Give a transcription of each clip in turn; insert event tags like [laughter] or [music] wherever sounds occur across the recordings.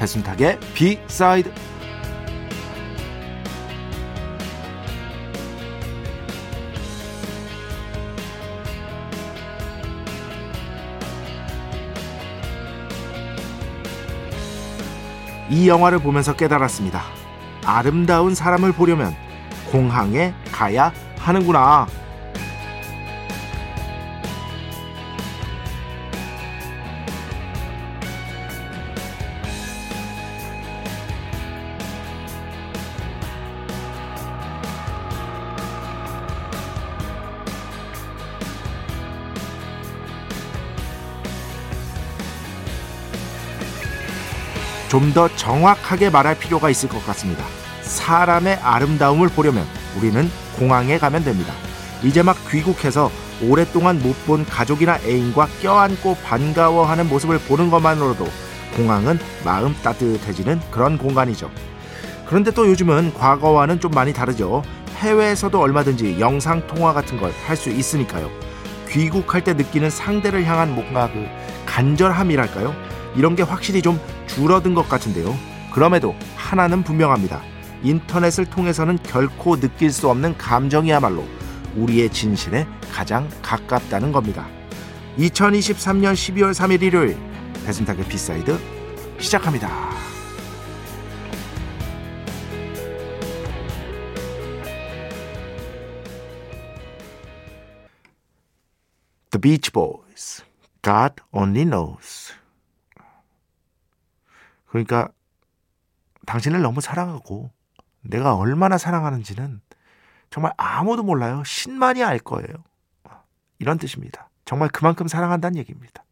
배순탁의 비사이드 이 영화를 보면서 깨달았습니다. 아름다운 사람을 보려면 공항에 가야 하는구나. 좀 더 정확하게 말할 필요가 있을 것 같습니다. 사람의 아름다움을 보려면 우리는 공항에 가면 됩니다. 이제 막 귀국해서 오랫동안 못 본 가족이나 애인과 껴안고 반가워하는 모습을 보는 것만으로도 공항은 마음 따뜻해지는 그런 공간이죠. 그런데 또 요즘은 과거와는 좀 많이 다르죠. 해외에서도 얼마든지 영상 통화 같은 걸 할 수 있으니까요. 귀국할 때 느끼는 상대를 향한 뭔가 그 간절함이랄까요? 이런 게 확실히 좀 줄어든 것 같은데요. 그럼에도 하나는 분명합니다. 인터넷을 통해서는 결코 느낄 수 없는 감정이야말로 우리의 진실에 가장 가깝다는 겁니다. 2023년 12월 3일 일요일 배순탁의 B side 시작합니다. The Beach Boys, God Only Knows. 그러니까 당신을 너무 사랑하고 내가 얼마나 사랑하는지는 정말 아무도 몰라요. 신만이 알 거예요. 이런 뜻입니다. 정말 그만큼 사랑한다는 얘기입니다.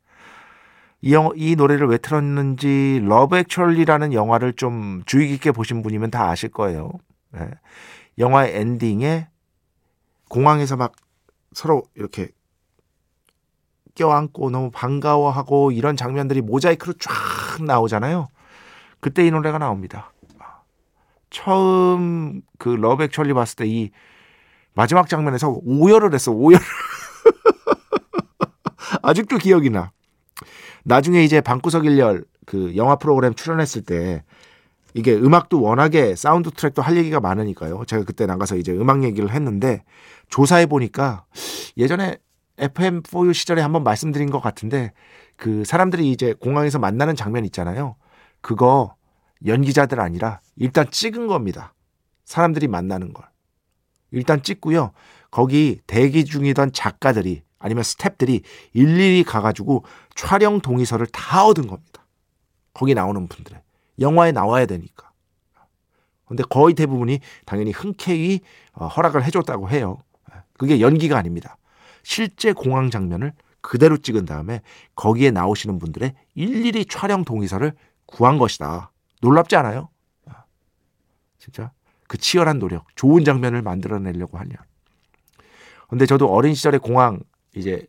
이, 영, 이 노래를 왜 틀었는지 Love Actually라는 영화를 좀 주의 깊게 보신 분이면 다 아실 거예요. 네. 영화의 엔딩에 공항에서 막 서로 이렇게 껴안고 너무 반가워하고 이런 장면들이 모자이크로 쫙 나오잖아요. 그때 이 노래가 나옵니다. 처음 그 Love Actually 봤을 때 이 마지막 장면에서 오열을 했어. 오열. [laughs] 아직도 기억이 나. 나중에 이제 방구석 일열 그 영화 프로그램 출연했을 때 이게 음악도 워낙에 사운드 트랙도 할 얘기가 많으니까요. 제가 그때 나가서 이제 음악 얘기를 했는데 조사해 보니까 예전에 FM4U 시절에 한번 말씀드린 것 같은데 그 사람들이 이제 공항에서 만나는 장면 있잖아요. 그거 연기자들 아니라 일단 찍은 겁니다. 사람들이 만나는 걸. 일단 찍고요. 거기 대기 중이던 작가들이 아니면 스탭들이 일일이 가가지고 촬영 동의서를 다 얻은 겁니다. 거기 나오는 분들의. 영화에 나와야 되니까. 근데 거의 대부분이 당연히 흔쾌히 어, 허락을 해줬다고 해요. 그게 연기가 아닙니다. 실제 공항 장면을 그대로 찍은 다음에 거기에 나오시는 분들의 일일이 촬영 동의서를 구한 것이다. 놀랍지 않아요? 진짜 그 치열한 노력, 좋은 장면을 만들어내려고 하냐. 근데 저도 어린 시절에 공항 이제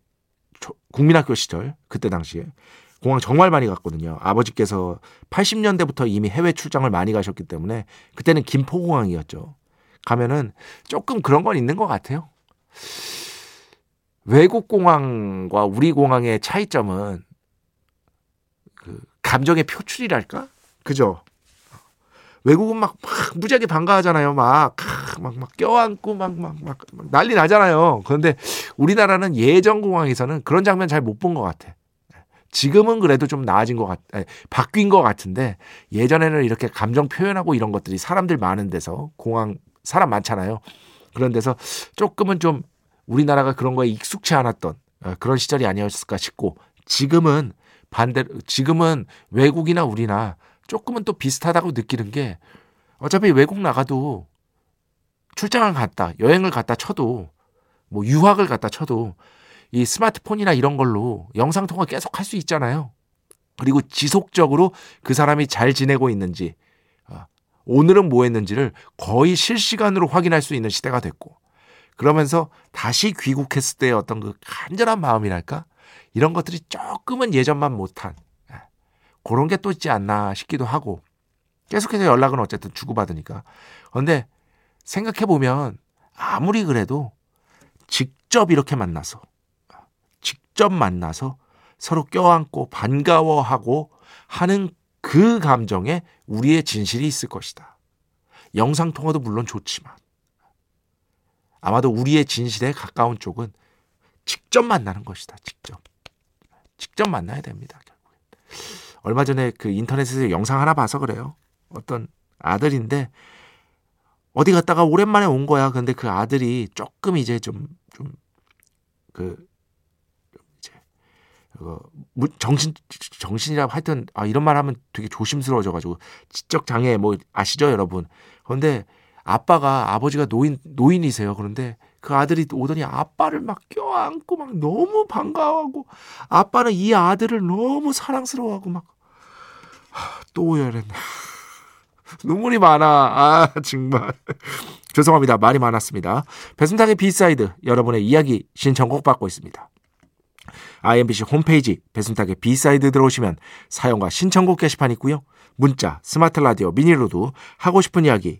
국민학교 시절 그때 당시에 공항 정말 많이 갔거든요. 아버지께서 80년대부터 이미 해외 출장을 많이 가셨기 때문에 그때는 김포공항이었죠. 가면은 조금 그런 건 있는 것 같아요. 외국 공항과 우리 공항의 차이점은 그 감정의 표출이랄까? 그죠? 외국은 막, 막 무지하게 반가워하잖아요. 막, 막, 막 껴안고 막, 막, 막, 난리 나잖아요. 그런데 우리나라는 예전 공항에서는 그런 장면 잘 못 본 것 같아. 지금은 그래도 좀 나아진 것 같, 아니, 바뀐 것 같은데 예전에는 이렇게 감정 표현하고 이런 것들이 사람들 많은 데서 공항 사람 많잖아요. 그런 데서 조금은 좀 우리나라가 그런 거에 익숙치 않았던 어, 그런 시절이 아니었을까 싶고 지금은 반대로 지금은 외국이나 우리나 조금은 또 비슷하다고 느끼는 게 어차피 외국 나가도 출장을 갔다 여행을 갔다 쳐도 뭐 유학을 갔다 쳐도 이 스마트폰이나 이런 걸로 영상 통화 계속 할 수 있잖아요. 그리고 지속적으로 그 사람이 잘 지내고 있는지 어, 오늘은 뭐 했는지를 거의 실시간으로 확인할 수 있는 시대가 됐고 그러면서 다시 귀국했을 때의 어떤 그 간절한 마음이랄까 이런 것들이 조금은 예전만 못한 예, 그런 게 또 있지 않나 싶기도 하고 계속해서 연락은 어쨌든 주고받으니까 그런데 생각해 보면 아무리 그래도 직접 이렇게 만나서 직접 만나서 서로 껴안고 반가워하고 하는 그 감정에 우리의 진실이 있을 것이다. 영상통화도 물론 좋지만 아마도 우리의 진실에 가까운 쪽은 직접 만나는 것이다. 직접. 직접 만나야 됩니다. 얼마 전에 그 인터넷에서 영상 하나 봐서 그래요. 어떤 아들인데 어디 갔다가 오랜만에 온 거야. 근데 그 아들이 조금 이제 좀 좀그 어, 정신 정신이라 하여튼 아 이런 말 하면 되게 조심스러워져 가지고 지적 장애 뭐 아시죠 여러분 그런데 아빠가 아버지가 노인 노인이세요 그런데 그 아들이 오더니 아빠를 막 껴안고 막 너무 반가워하고 아빠는 이 아들을 너무 사랑스러워하고 막 또 오열했네. [laughs] 눈물이 많아. 아 정말. [laughs] 죄송합니다. 말이 많았습니다. 배순탁의 B side 여러분의 이야기 신청곡 받고 있습니다. IMBC 홈페이지 배순탁의 B side 들어오시면 사연과 신청곡 게시판 있고요. 문자, 스마트 라디오, 미니로도 하고 싶은 이야기,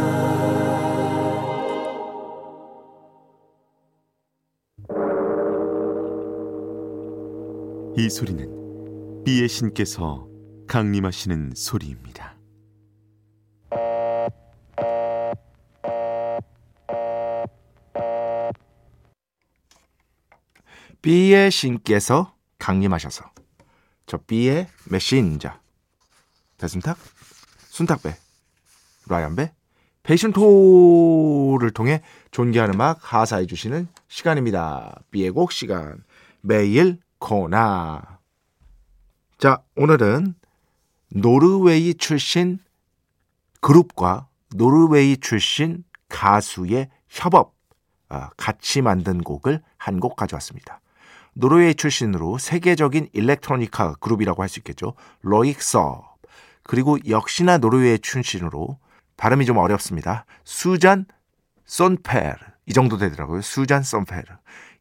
이 소리는 비의 신께서 강림하시는 소리입니다. 비의 신께서 강림하셔서 저 비의 메신저 됐습니까? 순탁배 라이언배 패션토를 통해 존귀한 음악 하사해 주시는 시간입니다. 비의 곡 시간 메인 코너 자 오늘은 노르웨이 출신 그룹과 노르웨이 출신 가수의 협업 아, 같이 만든 곡을 한 곡 가져왔습니다. 노르웨이 출신으로 세계적인 일렉트로니카 그룹이라고 할 수 있겠죠. 로익솝 그리고 역시나 노르웨이 출신으로 발음이 좀 어렵습니다. 수잔 손페르 이 정도 되더라고요. 수잔 손페르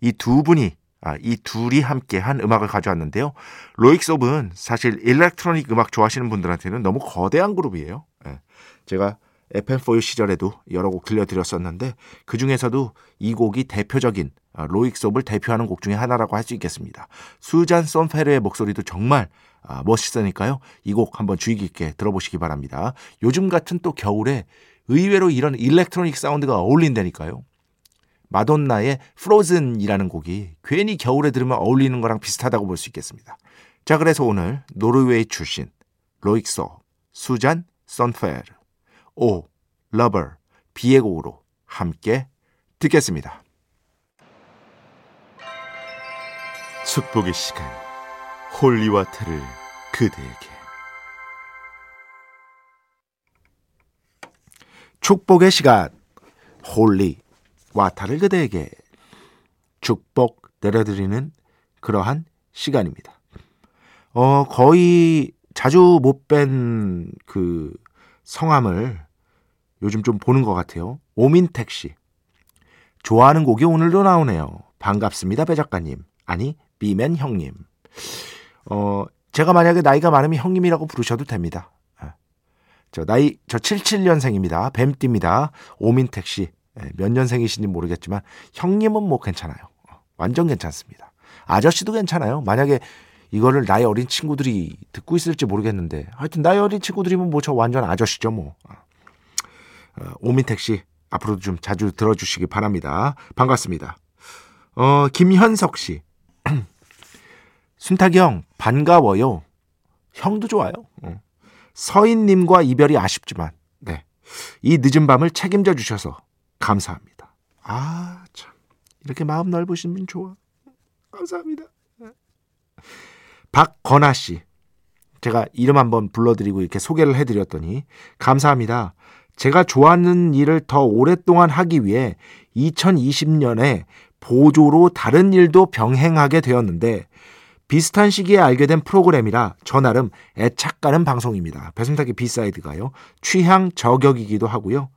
이 두 분이 아, 이 둘이 함께 한 음악을 가져왔는데요. 로익섭은 사실 일렉트로닉 음악 좋아하시는 분들한테는 너무 거대한 그룹이에요. 예. 제가 FM4U 시절에도 여러 곡 들려드렸었는데 그 중에서도 이 곡이 대표적인 아, 로익섭을 대표하는 곡 중에 하나라고 할 수 있겠습니다. 수잔 썬페르의 목소리도 정말 아, 멋있으니까요. 이 곡 한번 주의 깊게 들어보시기 바랍니다. 요즘 같은 또 겨울에 의외로 이런 electronic 사운드가 어울린다니까요. 마돈나의 Frozen이라는 곡이 괜히 겨울에 들으면 어울리는 거랑 비슷하다고 볼 수 있겠습니다. 자, 그래서 오늘 노르웨이 출신 로익솝, 수잔 선드페르, Oh, Lover, B의 곡으로 함께 듣겠습니다. 축복의 시간 holy water를 그대에게 축복의 시간 holy water를 그대에게 축복 내려드리는 그러한 시간입니다. 어, 거의 자주 못 뵌 그 성함을 요즘 좀 보는 것 같아요. 오민택 씨. 좋아하는 곡이 오늘도 나오네요. 반갑습니다, 배 작가님. 아니, 비맨 형님. 어, 제가 만약에 나이가 많으면 형님이라고 부르셔도 됩니다. 예. 저 나이 저 77년생입니다. 뱀띠입니다. 오민택 씨. 예, 몇 년생이신지 모르겠지만 형님은 뭐 괜찮아요. 어, 완전 괜찮습니다. 아저씨도 괜찮아요. 만약에 이거를 나이 어린 친구들이 듣고 있을지 모르겠는데 하여튼 나이 어린 친구들이면 뭐 저 완전 아저씨죠 뭐. 어, 어, 오민택 씨 앞으로도 좀 자주 들어주시기 바랍니다. 반갑습니다. 어 김현석 씨. 순탁이 형 반가워요. 형도 좋아요. 어. 서인님과 이별이 아쉽지만 네. 이 늦은 밤을 책임져 주셔서 감사합니다. 아 참 이렇게 마음 넓으신 분 좋아. 감사합니다. 박건아 씨. 제가 이름 한번 불러드리고 이렇게 소개를 해드렸더니 감사합니다. 제가 좋아하는 일을 더 오랫동안 하기 위해 2020년에 보조로 다른 일도 병행하게 되었는데 비슷한 시기에 알게 된 프로그램이라 저 나름 애착 가는 방송입니다. 배순탁의 B side가요. 취향 저격이기도 하고요.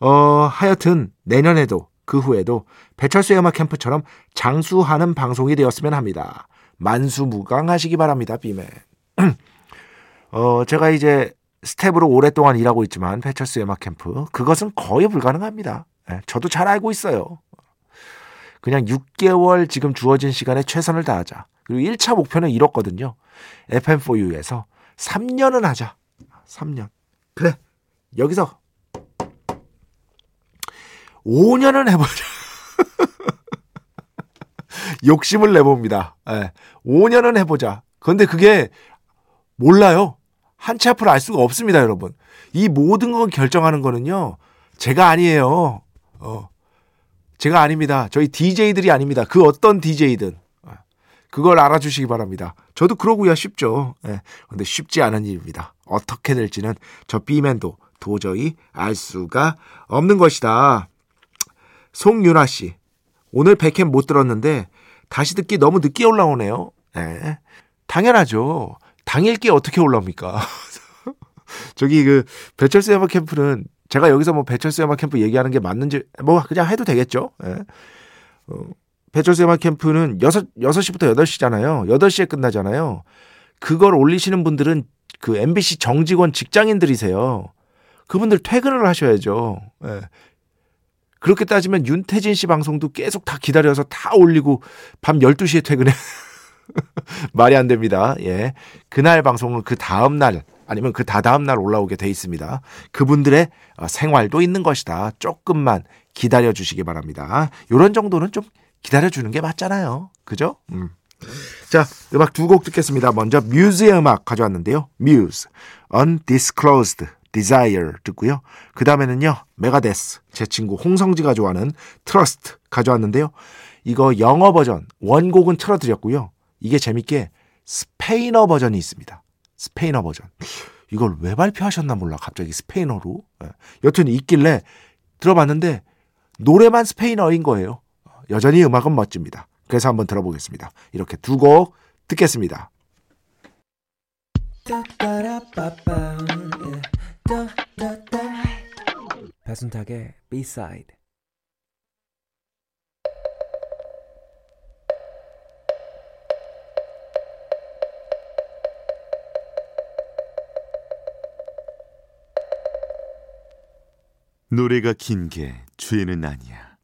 어, 하여튼 내년에도 그 후에도 배철수의 음악 캠프처럼 장수하는 방송이 되었으면 합니다. 만수무강하시기 바랍니다. 비맨. [clears throat] 어, 제가 이제 스텝으로 오랫동안 일하고 있지만 배철수의 음악 캠프 그것은 거의 불가능합니다. 예, 저도 잘 알고 있어요. 그냥 6개월 지금 주어진 시간에 최선을 다하자. 그리고 1차 목표는 이렇거든요. FM4U에서 3년은 하자. 3년. 그래. 여기서 5년은 해보자. [laughs] 욕심을 내봅니다. 네. 5년은 해보자. 그런데 그게 몰라요. 한치 앞을 알 수가 없습니다, 여러분. 이 모든 걸 결정하는 거는요, 제가 아니에요. 어. 제가 아닙니다. 저희 DJ들이 아닙니다. 그 어떤 DJ든. 그걸 알아주시기 바랍니다. 저도 그러고야 쉽죠. 예. 근데 쉽지 않은 일입니다. 어떻게 될지는 저 B맨도 도저히 알 수가 없는 것이다. 송윤아 씨. 오늘 백캠 못 들었는데 다시 듣기 너무 늦게 올라오네요. 예. 당연하죠. 당일께 어떻게 올라옵니까? [laughs] 저기 그 배철수 야마 캠프는 제가 여기서 뭐 배철수 야마 캠프 얘기하는 게 맞는지 뭐 그냥 해도 되겠죠. 예. 어, 배철수 야마 캠프는 6, 6시부터 8시잖아요. 8시에 끝나잖아요. 그걸 올리시는 분들은 그 MBC 정직원 직장인들이세요. 그분들 퇴근을 하셔야죠. 예. 그렇게 따지면 윤태진 씨 방송도 계속 다 기다려서 다 올리고 밤 12시에 퇴근해. [laughs] 말이 안 됩니다. 예. 그날 방송은 그 다음 날 아니면 그 다다음 날 올라오게 돼 있습니다. 그분들의 어, 생활도 있는 것이다. 조금만 기다려 주시기 바랍니다. 요런 정도는 좀 기다려 주는 게 맞잖아요. 그죠? 음. 자, 음악 두 곡 듣겠습니다. 먼저 뮤즈의 음악 가져왔는데요. 뮤즈, Undisclosed Desire 듣고요. 그 다음에는요, 메가데스, 제 친구 홍성지가 좋아하는 Trust 가져왔는데요. 이거 영어 버전, 원곡은 틀어드렸고요. 이게 재밌게 스페인어 버전이 있습니다. 스페인어 버전. 이걸 왜 발표하셨나 몰라. 갑자기 스페인어로. 예. 여튼 있길래 들어봤는데 노래만 스페인어인 거예요. 여전히 음악은 멋집니다. 그래서 한번 들어보겠습니다. 이렇게 두 곡 듣겠습니다. 배순탁의 B-side 노래가 긴 게 죄는 아니야.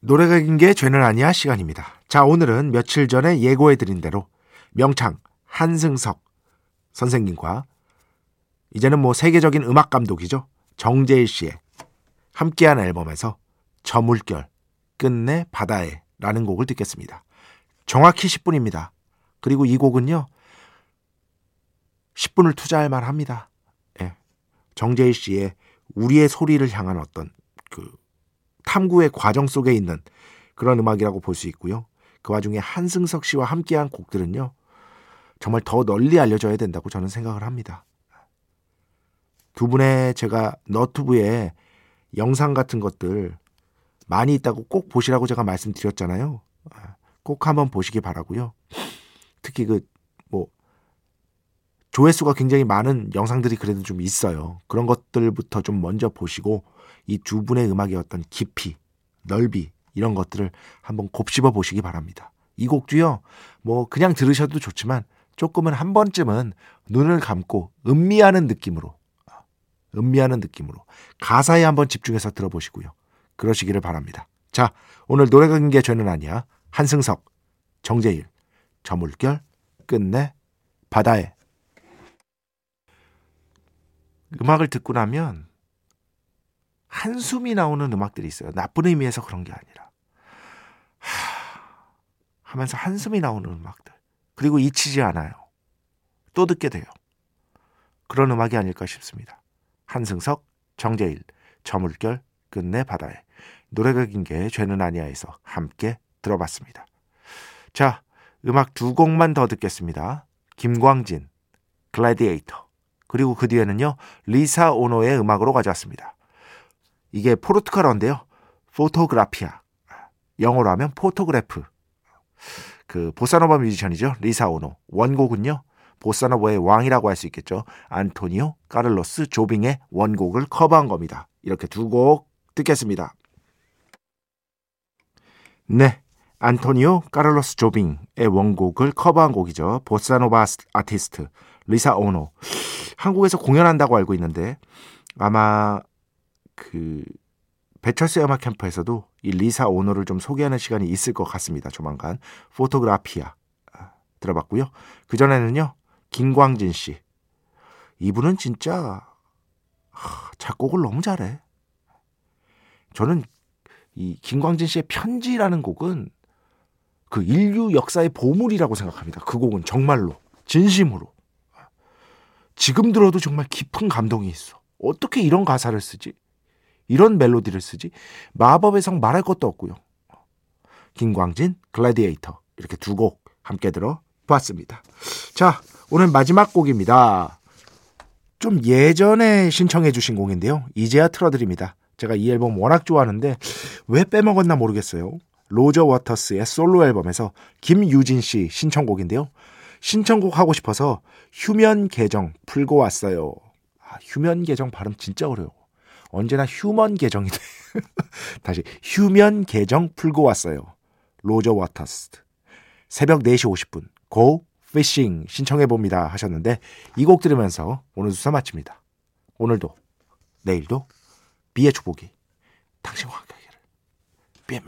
노래가 긴 게 죄는 아니야 시간입니다. 자, 오늘은 며칠 전에 예고해드린 대로 명창 한승석 선생님과 이제는 뭐 세계적인 음악 감독이죠. 정재일 씨의 함께한 앨범에서 저 물결 끝내 바다에 라는 곡을 듣겠습니다. 정확히 10분입니다. 그리고 이 곡은요. 10분을 투자할 만 합니다. 예. 정재일 씨의 우리의 소리를 향한 어떤 그 탐구의 과정 속에 있는 그런 음악이라고 볼 수 있고요. 그 와중에 한승석 씨와 함께한 곡들은요. 정말 더 널리 알려져야 된다고 저는 생각을 합니다. 두 분의 제가 너튜브에 영상 같은 것들 많이 있다고 꼭 보시라고 제가 말씀드렸잖아요. 꼭 한번 보시기 바라고요. 특히 그 뭐 조회수가 굉장히 많은 영상들이 그래도 좀 있어요. 그런 것들부터 좀 먼저 보시고 이 두 분의 음악의 어떤 깊이 넓이 이런 것들을 한번 곱씹어 보시기 바랍니다. 이 곡도요. 뭐 그냥 들으셔도 좋지만 조금은 한 번쯤은 눈을 감고 음미하는 느낌으로 음미하는 느낌으로 가사에 한번 집중해서 들어보시고요. 그러시기를 바랍니다. 자, 오늘 노래가 긴 게 죄는 아니야. 한승석, 정재일, 저물결, 끝내, 바다에. 음악을 듣고 나면 한숨이 나오는 음악들이 있어요. 나쁜 의미에서 그런 게 아니라. 하, 하면서 한숨이 나오는 음악들. 그리고 잊히지 않아요. 또 듣게 돼요. 그런 음악이 아닐까 싶습니다. 한승석, 정재일, 저물결, 끝내 바다에. 노래가 긴 게 죄는 아니야에서 함께 들어봤습니다. 자, 음악 두 곡만 더 듣겠습니다. 김광진, 글래디에이터. 그리고 그 뒤에는요, 리사 오노의 음악으로 가져왔습니다. 이게 포르투갈어인데요. Fotografia. 영어로 하면 photograph. 그 보사노바 뮤지션이죠. 리사 오노. 원곡은요. 보사노바의 왕이라고 할 수 있겠죠. 안토니오 까를로스 조빙의 원곡을 커버한 겁니다. 이렇게 두 곡 듣겠습니다. 네. 안토니오 까를로스 조빙의 원곡을 커버한 곡이죠. 보사노바 아티스트 리사 오노. 한국에서 공연한다고 알고 있는데 아마 그 배철수 음악 캠프에서도 이 리사 오노를 좀 소개하는 시간이 있을 것 같습니다. 조만간 Fotografia 아, 들어봤고요. 그 전에는요 김광진 씨 이분은 진짜 하, 작곡을 너무 잘해. 저는 이 김광진 씨의 편지라는 곡은 그 인류 역사의 보물이라고 생각합니다. 그 곡은 정말로 진심으로 지금 들어도 정말 깊은 감동이 있어. 어떻게 이런 가사를 쓰지? 이런 멜로디를 쓰지? 마법의 성 말할 것도 없고요. 김광진, 글래디에이터 이렇게 두 곡 함께 들어 봤습니다. 자, 오늘 마지막 곡입니다. 좀 예전에 신청해 주신 곡인데요. 이제야 틀어드립니다. 제가 이 앨범 워낙 좋아하는데 왜 빼먹었나 모르겠어요. 로저 워터스의 솔로 앨범에서 김유진 씨 신청곡인데요. 신청곡 하고 싶어서 휴면 계정 풀고 왔어요. 아, 휴면 계정 발음 진짜 어려워. 언제나 human 계정이 돼. [laughs] 다시 휴면 계정 풀고 왔어요. 로저 워터스. 새벽 4시 50분 고 피싱 신청해 봅니다 하셨는데 이 곡 들으면서 오늘 수사 마칩니다. 오늘도 내일도 비의 축복이 당신과 함께하기를. 비맨